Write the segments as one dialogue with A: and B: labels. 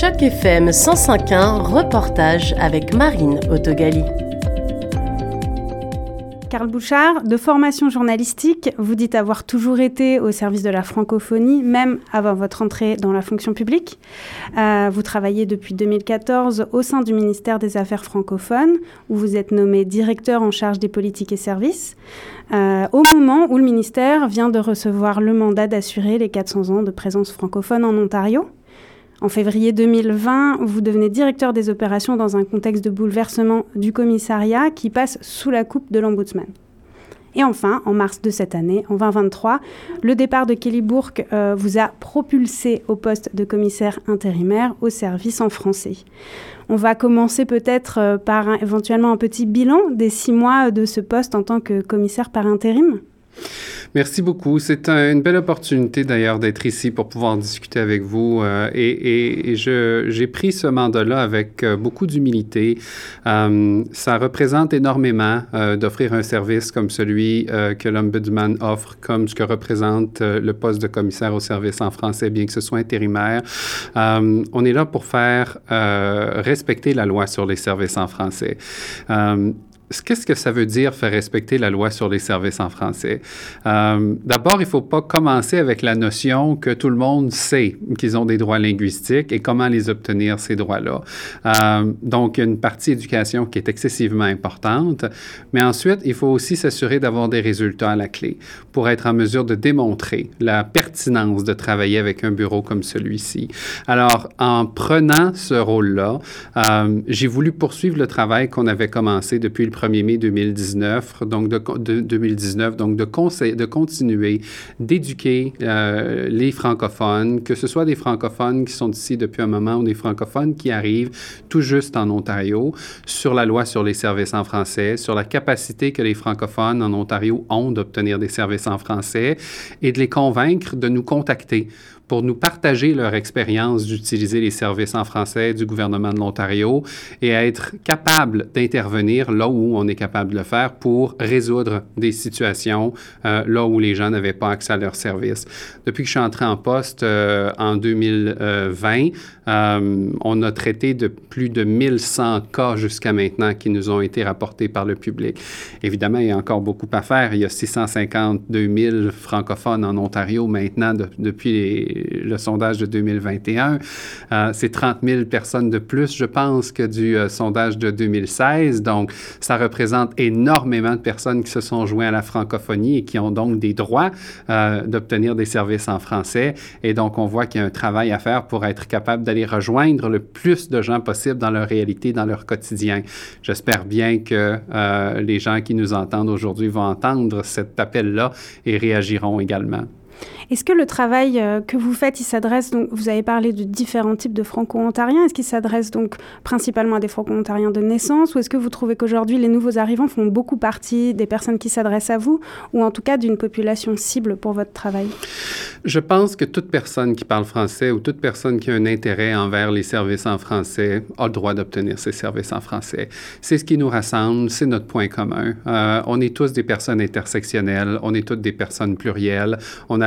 A: Choc FM 105.1, reportage avec Marine Autogali.
B: Carl Bouchard, de formation journalistique, vous dites avoir toujours été au service de la francophonie, même avant votre entrée dans la fonction publique. Euh, vous travaillez depuis 2014 au sein du ministère des Affaires francophones, où vous êtes nommé directeur en charge des politiques et services, euh, au moment où le ministère vient de recevoir le mandat d'assurer les 400 ans de présence francophone en Ontario. En février 2020, vous devenez directeur des opérations dans un contexte de bouleversement du commissariat qui passe sous la coupe de l'ombudsman. Et enfin, en mars de cette année, en 2023, le départ de Kelly Bourque euh, vous a propulsé au poste de commissaire intérimaire au service en français. On va commencer peut-être euh, par éventuellement un petit bilan des six mois de ce poste en tant que commissaire par intérim.
C: Merci beaucoup. C'est une belle opportunité d'ailleurs d'être ici pour pouvoir discuter avec vous. Euh, et, et, j'ai pris ce mandat-là avec euh, beaucoup d'humilité. Euh, ça représente énormément d'offrir un service comme celui que l'Ombudsman offre, comme ce que représente le poste de commissaire au service en français, bien que ce soit intérimaire. on est là pour faire respecter la loi sur les services en français. Qu'est-ce que ça veut dire faire respecter la loi sur les services en français? Euh, D'abord, il ne faut pas commencer avec la notion que tout le monde sait qu'ils ont des droits linguistiques et comment les obtenir, ces droits-là. Euh, donc, il y a une partie éducation qui est excessivement importante, mais ensuite, il faut aussi s'assurer d'avoir des résultats à la clé pour être en mesure de démontrer la pertinence de travailler avec un bureau comme celui-ci. Alors, en prenant ce rôle-là, euh, j'ai voulu poursuivre le travail qu'on avait commencé depuis le 1er mai 2019, donc de, 2019, donc de, conseil, de continuer d'éduquer euh, les francophones, que ce soit des francophones qui sont ici depuis un moment ou des francophones qui arrivent tout juste en Ontario, sur la loi sur les services en français, sur la capacité que les francophones en Ontario ont d'obtenir des services en français et de les convaincre de nous contacter pour nous partager leur expérience d'utiliser les services en français du gouvernement de l'Ontario et être capable d'intervenir là où on est capable de le faire pour résoudre des situations euh, là où les gens n'avaient pas accès à leurs services. Depuis que je suis entré en poste euh, en 2020, euh, on a traité de plus de 1100 cas jusqu'à maintenant qui nous ont été rapportés par le public. Évidemment, il y a encore beaucoup à faire. Il y a 652 000 francophones en Ontario maintenant depuis les, le sondage de 2021. Euh, c'est 30 000 personnes de plus, je pense, que du euh, sondage de 2016. Donc, ça représente énormément de personnes qui se sont joints à la francophonie et qui ont donc des droits euh, d'obtenir des services en français. Et donc, on voit qu'il y a un travail à faire pour être capable d'aller rejoindre le plus de gens possible dans leur réalité, dans leur quotidien. J'espère bien que les gens qui nous entendent aujourd'hui vont entendre cet appel-là et réagiront également.
B: Est-ce que le travail euh, que vous faites, il s'adresse donc, vous avez parlé de différents types de franco-ontariens, est-ce qu'il s'adresse donc principalement à des franco-ontariens de naissance ou est-ce que vous trouvez qu'aujourd'hui les nouveaux arrivants font beaucoup partie des personnes qui s'adressent à vous ou en tout cas d'une population cible pour votre travail?
C: Je pense que toute personne qui parle français ou toute personne qui a un intérêt envers les services en français a le droit d'obtenir ces services en français. C'est ce qui nous rassemble, c'est notre point commun. Euh, on est tous des personnes intersectionnelles, on est toutes des personnes plurielles,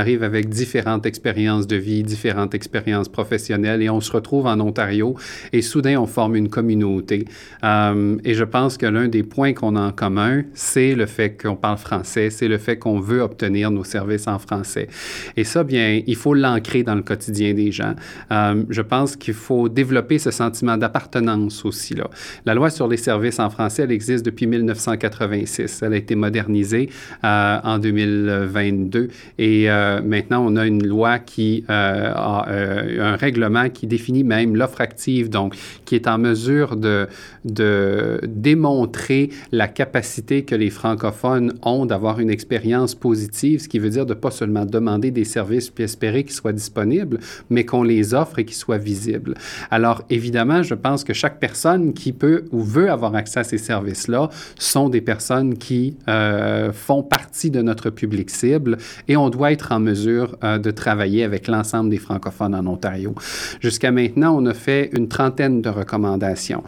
C: arrive avec différentes expériences de vie, différentes expériences professionnelles et on se retrouve en Ontario et soudain on forme une communauté. Euh, et je pense que l'un des points qu'on a en commun, c'est le fait qu'on parle français, c'est le fait qu'on veut obtenir nos services en français. Et ça, bien, il faut l'ancrer dans le quotidien des gens. Euh, je pense qu'il faut développer ce sentiment d'appartenance aussi. Là. La loi sur les services en français, elle existe depuis 1986. Elle a été modernisée euh, en 2022 et maintenant, on a une loi qui euh, a euh, un règlement qui définit même l'offre active, donc qui est en mesure de, de démontrer la capacité que les francophones ont d'avoir une expérience positive, ce qui veut dire de pas seulement demander des services puis espérer qu'ils soient disponibles, mais qu'on les offre et qu'ils soient visibles. Alors, évidemment, je pense que chaque personne qui peut ou veut avoir accès à ces services-là sont des personnes qui euh, font partie de notre public cible et on doit être en mesure de travailler avec l'ensemble des francophones en Ontario. Jusqu'à maintenant, on a fait une trentaine de recommandations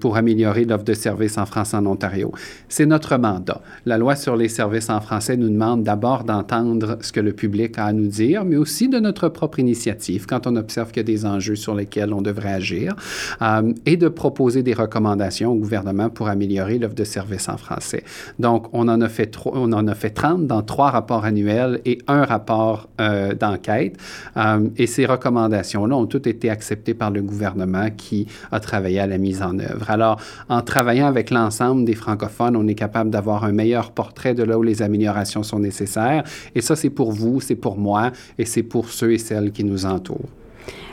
C: pour améliorer l'offre de services en France en Ontario. C'est notre mandat. La loi sur les services en français nous demande d'abord d'entendre ce que le public a à nous dire, mais aussi de notre propre initiative quand on observe qu'il y a des enjeux sur lesquels on devrait agir euh, et de proposer des recommandations au gouvernement pour améliorer l'offre de services en français. Donc, on en a fait, on en a fait 30 dans trois rapports annuels et un rapport euh, d'enquête. Euh, et ces recommandations-là ont toutes été acceptées par le gouvernement qui a travaillé à la mise en œuvre. Alors, en travaillant avec l'ensemble des francophones, on est capable d'avoir un meilleur portrait de là où les améliorations sont nécessaires. Et ça, c'est pour vous, c'est pour moi et c'est pour ceux et celles qui nous entourent.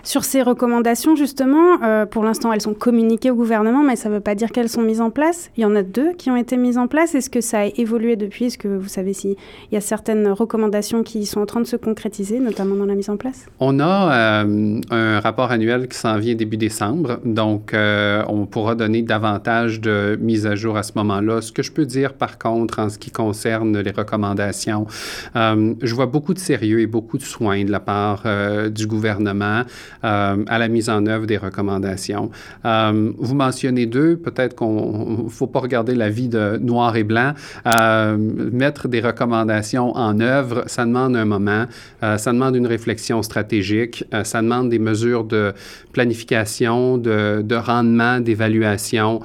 B: Sur ces recommandations, justement, euh, pour l'instant, elles sont communiquées au gouvernement, mais ça ne veut pas dire qu'elles sont mises en place. Il y en a deux qui ont été mises en place. Est-ce que ça a évolué depuis? Est-ce que vous savez s'il y a certaines recommandations qui sont en train de se concrétiser, notamment dans la mise en place?
C: On a euh, un rapport annuel qui s'en vient début décembre, donc euh, on pourra donner davantage de mise à jour à ce moment-là. Ce que je peux dire, par contre, en ce qui concerne les recommandations, je vois beaucoup de sérieux et beaucoup de soins de la part du gouvernement à la mise en œuvre des recommandations. Euh, vous mentionnez deux, peut-être qu'on ne faut pas regarder la vie de noir et blanc. Euh, mettre des recommandations en œuvre, ça demande un moment, ça demande une réflexion stratégique, ça demande des mesures de planification, de, de rendement, d'évaluation.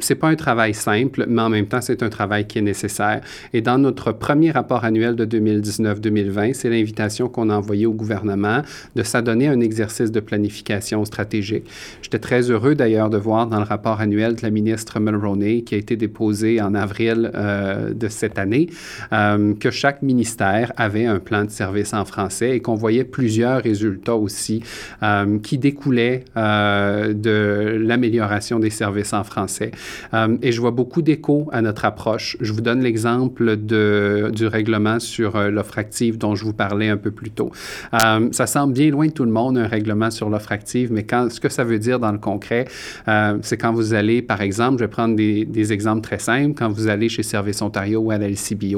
C: c'est pas un travail simple, mais en même temps, c'est un travail qui est nécessaire. Et dans notre premier rapport annuel de 2019-2020, c'est l'invitation qu'on a envoyée au gouvernement de s'adonner un exercice de planification stratégique. J'étais très heureux d'ailleurs de voir dans le rapport annuel de la ministre Mulroney, qui a été déposé en avril euh, de cette année, euh, que chaque ministère avait un plan de service en français et qu'on voyait plusieurs résultats aussi euh, qui découlaient de l'amélioration des services en français. et je vois beaucoup d'échos à notre approche. Je vous donne l'exemple du règlement sur l'offre active dont je vous parlais un peu plus tôt. ça semble bien loin de tout le monde, un sur l'offre active, mais ce que ça veut dire dans le concret, euh, c'est quand vous allez, par exemple, je vais prendre des, exemples très simples, quand vous allez chez Service Ontario ou à la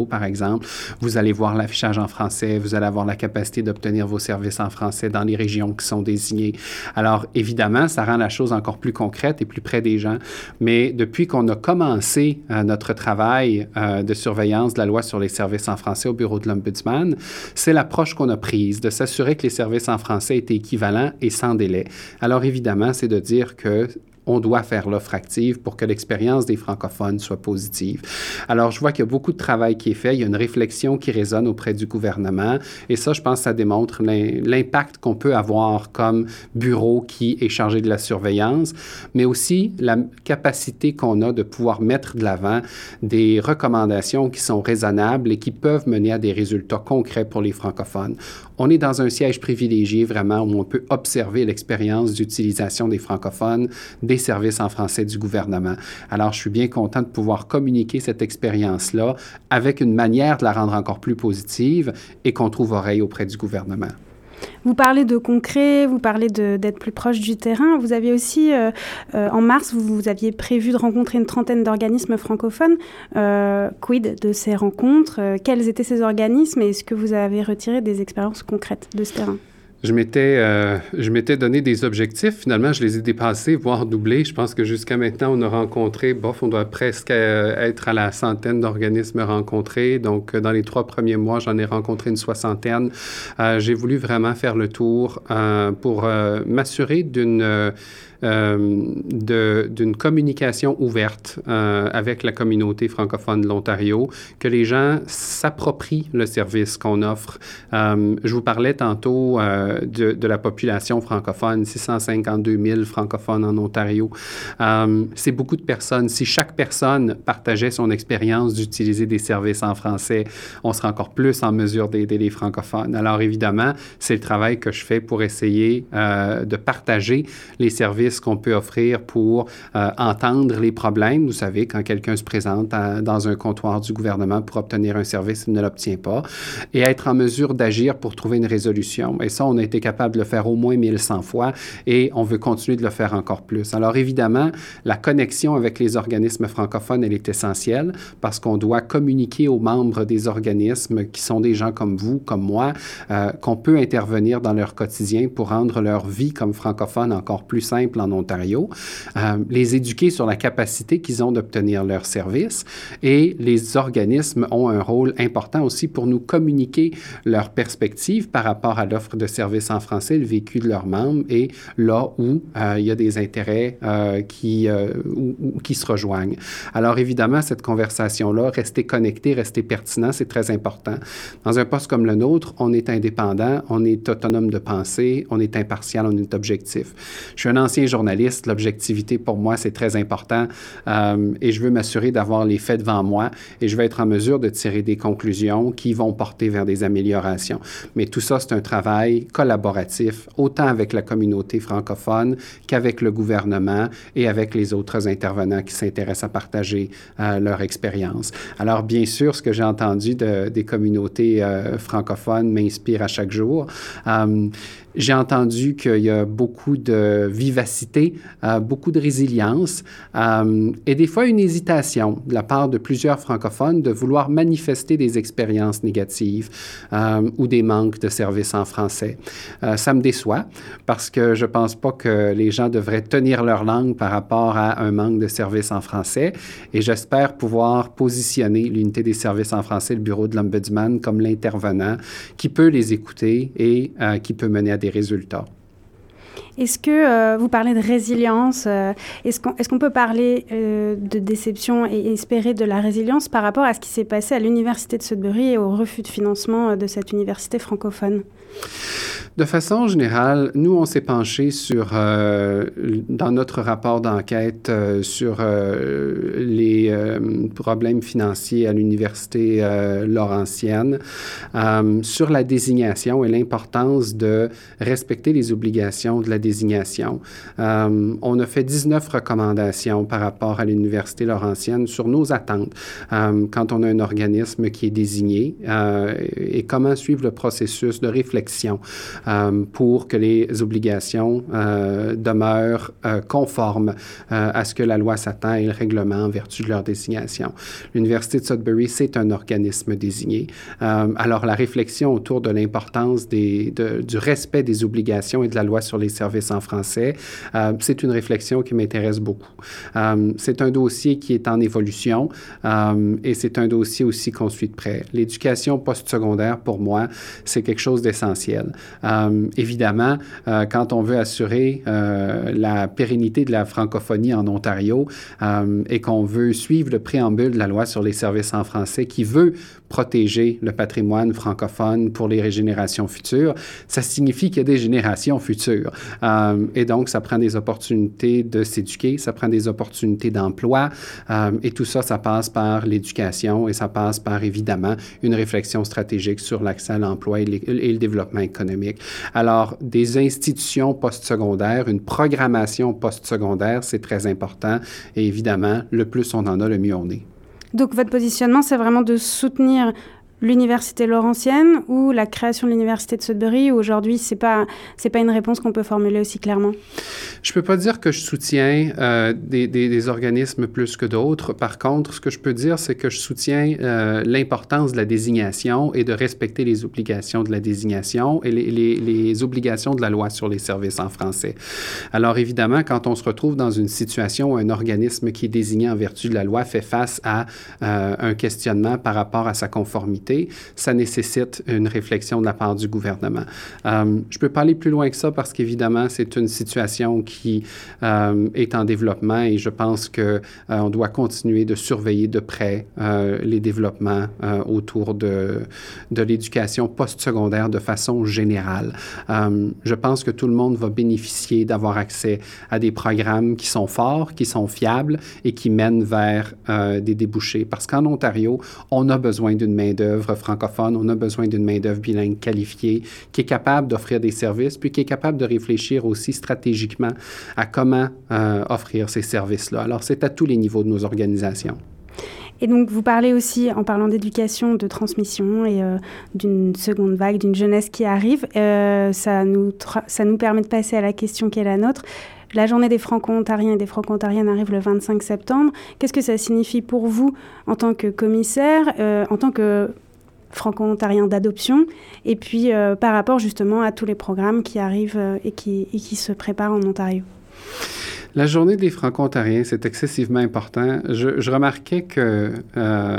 C: par exemple, vous allez voir l'affichage en français, vous allez avoir la capacité d'obtenir vos services en français dans les régions qui sont désignées. Alors, évidemment, ça rend la chose encore plus concrète et plus près des gens, mais depuis qu'on a commencé euh, notre travail euh, de surveillance de la loi sur les services en français au bureau de l'Ombudsman, c'est l'approche qu'on a prise de s'assurer que les services en français étaient équivalents et sans délai. Alors évidemment, c'est de dire que on doit faire l'offre active pour que l'expérience des francophones soit positive. Alors, je vois qu'il y a beaucoup de travail qui est fait. Il y a une réflexion qui résonne auprès du gouvernement. Et ça, je pense, ça démontre l'impact qu'on peut avoir comme bureau qui est chargé de la surveillance, mais aussi la capacité qu'on a de pouvoir mettre de l'avant des recommandations qui sont raisonnables et qui peuvent mener à des résultats concrets pour les francophones. On est dans un siège privilégié vraiment où on peut observer l'expérience d'utilisation des francophones, services en français du gouvernement. Alors, je suis bien content de pouvoir communiquer cette expérience-là avec une manière de la rendre encore plus positive et qu'on trouve oreille auprès du gouvernement.
B: Vous parlez de concret, vous parlez d'être plus proche du terrain. Vous aviez aussi, euh, euh, en mars, vous, aviez prévu de rencontrer une trentaine d'organismes francophones. Euh, quid de ces rencontres? Quels étaient ces organismes et est-ce que vous avez retiré des expériences concrètes de ce terrain?
C: Je m'étais, euh, je m'étais donné des objectifs. Finalement, je les ai dépassés, voire doublés. Je pense que jusqu'à maintenant, on a rencontré, bof, on doit presque euh, être à la centaine d'organismes rencontrés. Donc, euh, dans les trois premiers mois, j'en ai rencontré une soixantaine. j'ai voulu vraiment faire le tour pour m'assurer d'une euh, d'une communication ouverte euh, avec la communauté francophone de l'Ontario, que les gens s'approprient le service qu'on offre. Euh, je vous parlais tantôt de, la population francophone, 652 000 francophones en Ontario. C'est beaucoup de personnes. Si chaque personne partageait son expérience d'utiliser des services en français, on serait encore plus en mesure d'aider les francophones. Alors évidemment, c'est le travail que je fais pour essayer de partager les services qu'on peut offrir pour euh, entendre les problèmes. Vous savez, quand quelqu'un se présente dans un comptoir du gouvernement pour obtenir un service, il ne l'obtient pas, et être en mesure d'agir pour trouver une résolution. Et ça, on a été capable de le faire au moins 1100 fois et on veut continuer de le faire encore plus. Alors évidemment, la connexion avec les organismes francophones, elle est essentielle parce qu'on doit communiquer aux membres des organismes qui sont des gens comme vous, comme moi, euh, qu'on peut intervenir dans leur quotidien pour rendre leur vie comme francophones encore plus simple en Ontario, euh, les éduquer sur la capacité qu'ils ont d'obtenir leurs services et les organismes ont un rôle important aussi pour nous communiquer leurs perspectives par rapport à l'offre de services en français, le vécu de leurs membres et là où euh, il y a des intérêts euh, qui, euh, qui se rejoignent. Alors évidemment, cette conversation-là, rester connecté, rester pertinent, c'est très important. Dans un poste comme le nôtre, on est indépendant, on est autonome de pensée, on est impartial, on est objectif. Je suis un ancien journaliste, l'objectivité pour moi, c'est très important et je veux m'assurer d'avoir les faits devant moi et je vais être en mesure de tirer des conclusions qui vont porter vers des améliorations. Mais tout ça, c'est un travail collaboratif, autant avec la communauté francophone qu'avec le gouvernement et avec les autres intervenants qui s'intéressent à partager euh, leur expérience. Alors, bien sûr, ce que j'ai entendu de, des communautés euh, francophones m'inspire à chaque jour. Euh, j'ai entendu qu'il y a beaucoup de vivacité, euh, beaucoup de résilience euh, et des fois une hésitation de la part de plusieurs francophones de vouloir manifester des expériences négatives euh, ou des manques de services en français. ça me déçoit parce que je pense pas que les gens devraient tenir leur langue par rapport à un manque de services en français et j'espère pouvoir positionner l'unité des services en français, le bureau de l'Ombudsman, comme l'intervenant qui peut les écouter et qui peut mener à des résultats.
B: Est-ce que euh, vous parlez de résilience euh, Est-ce qu'on peut parler euh, de déception et espérer de la résilience par rapport à ce qui s'est passé à l'Université de Sudbury et au refus de financement de cette université francophone?
C: De façon générale, nous, on s'est penché sur, dans notre rapport d'enquête sur les problèmes financiers à l'Université Laurentienne, sur la désignation et l'importance de respecter les obligations de la désignation. On a fait 19 recommandations par rapport à l'Université Laurentienne sur nos attentes quand on a un organisme qui est désigné et comment suivre le processus de réflexion euh, pour que les obligations euh, demeurent euh, conformes à ce que la loi s'attend et le règlement en vertu de leur désignation. L'Université de Sudbury, c'est un organisme désigné. alors, la réflexion autour de l'importance du respect des obligations et de la loi sur les services en français, c'est une réflexion qui m'intéresse beaucoup. c'est un dossier qui est en évolution et c'est un dossier aussi qu'on suit de près. L'éducation postsecondaire, pour moi, c'est quelque chose d'essentiel. Euh, évidemment, euh, quand on veut assurer euh, la pérennité de la francophonie en Ontario et qu'on veut suivre le préambule de la loi sur les services en français qui veut protéger le patrimoine francophone pour les générations futures, ça signifie qu'il y a des générations futures. et donc, ça prend des opportunités de s'éduquer, ça prend des opportunités d'emploi, et tout ça, ça passe par l'éducation et ça passe par, évidemment, une réflexion stratégique sur l'accès à l'emploi et, et, le développement économique. Alors, des institutions postsecondaires, une programmation postsecondaire, c'est très important. Et évidemment, le plus on en a, le mieux on est.
B: Donc, votre positionnement, c'est vraiment de soutenir l'université Laurentienne ou la création de l'université de Sudbury, ou aujourd'hui, ce n'est pas, pas une réponse qu'on peut formuler aussi clairement?
C: Je peux pas dire que je soutiens euh, des, des, organismes plus que d'autres. Par contre, ce que je peux dire, c'est que je soutiens euh, l'importance de la désignation et de respecter les obligations de la désignation et les, obligations de la loi sur les services en français. Alors, évidemment, quand on se retrouve dans une situation où un organisme qui est désigné en vertu de la loi fait face à euh, un questionnement par rapport à sa conformité, ça nécessite une réflexion de la part du gouvernement. Euh, je ne peux pas aller plus loin que ça parce qu'évidemment, c'est une situation qui euh, est en développement et je pense qu'on euh, doit continuer de surveiller de près les développements autour de, de l'éducation postsecondaire de façon générale. je pense que tout le monde va bénéficier d'avoir accès à des programmes qui sont forts, qui sont fiables et qui mènent vers des débouchés. Parce qu'en Ontario, on a besoin d'une main-d'œuvre francophone, on a besoin d'une main-d'œuvre bilingue qualifiée qui est capable d'offrir des services, puis qui est capable de réfléchir aussi stratégiquement à comment euh, offrir ces services-là. Alors, c'est à tous les niveaux de nos organisations.
B: Et donc, vous parlez aussi, en parlant d'éducation, de transmission et euh, d'une seconde vague, d'une jeunesse qui arrive. Euh, ça, nous ça nous permet de passer à la question qui est la nôtre. La journée des franco-ontariens et des franco-ontariennes arrive le 25 septembre. Qu'est-ce que ça signifie pour vous en tant que commissaire, euh, en tant que franco-ontarien d'adoption, et puis par rapport justement à tous les programmes qui arrivent et qui, et qui se préparent en Ontario
C: la journée des Franco-Ontariens, c'est excessivement important. Je, remarquais que euh,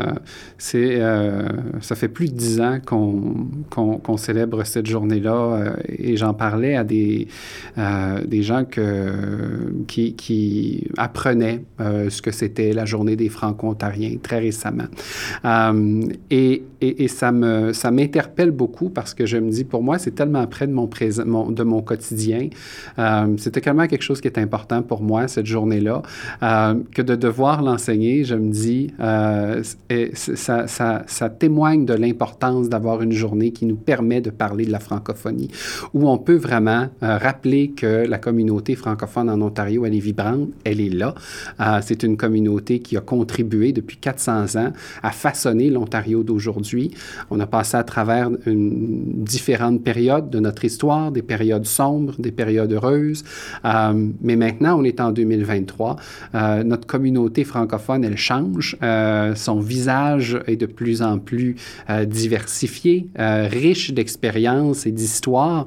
C: c'est, euh, ça fait plus de dix ans qu'on, célèbre cette journée-là euh, et j'en parlais à des, des gens qui, qui apprenaient ce que c'était la journée des Franco-Ontariens très récemment. et, et, ça, ça m'interpelle beaucoup parce que je me dis, pour moi, c'est tellement près de mon, présent, de mon quotidien. c'était tellement quelque chose qui est important pour moi, cette journée-là, euh, que de devoir l'enseigner, je me dis, euh, ça, témoigne de l'importance d'avoir une journée qui nous permet de parler de la francophonie, où on peut vraiment euh, rappeler que la communauté francophone en Ontario, elle est vibrante, elle est là. c'est une communauté qui a contribué depuis 400 ans à façonner l'Ontario d'aujourd'hui. On a passé à travers différentes périodes de notre histoire, des périodes sombres, des périodes heureuses, mais maintenant, on est en 2023. Euh, notre communauté francophone, elle change. Euh, son visage est de plus en plus euh, diversifié, riche d'expériences et d'histoires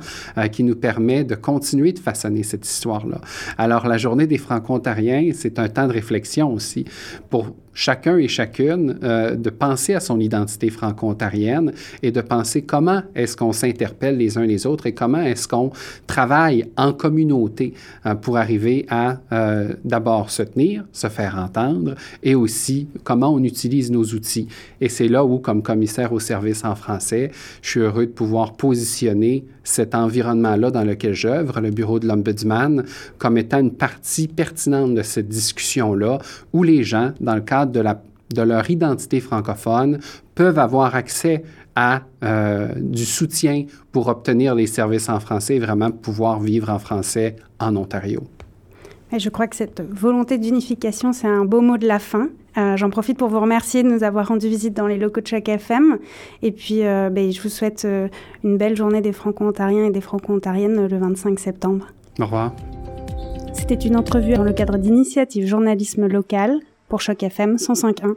C: qui nous permet de continuer de façonner cette histoire-là. Alors, la journée des Franco-Ontariens, c'est un temps de réflexion aussi pour chacun et chacune euh, de penser à son identité franco-ontarienne et de penser comment est-ce qu'on s'interpelle les uns les autres et comment est-ce qu'on travaille en communauté euh, pour arriver à euh, d'abord se tenir, se faire entendre et aussi comment on utilise nos outils. Et c'est là où, comme commissaire au service en français, je suis heureux de pouvoir positionner cet environnement-là dans lequel j'œuvre, le bureau de l'Ombudsman, comme étant une partie pertinente de cette discussion-là, où les gens, dans le cadre de, leur identité francophone, peuvent avoir accès à euh, du soutien pour obtenir les services en français et vraiment pouvoir vivre en français en Ontario.
B: je crois que cette volonté d'unification, c'est un beau mot de la fin. Euh, j'en profite pour vous remercier de nous avoir rendu visite dans les locaux de chaque FM. Et puis, euh, ben, je vous souhaite euh, une belle journée des Franco-Ontariens et des Franco-Ontariennes le 25 septembre.
C: Au revoir.
B: C'était une entrevue dans le cadre d'initiative journalisme local pour Choc FM 105.1.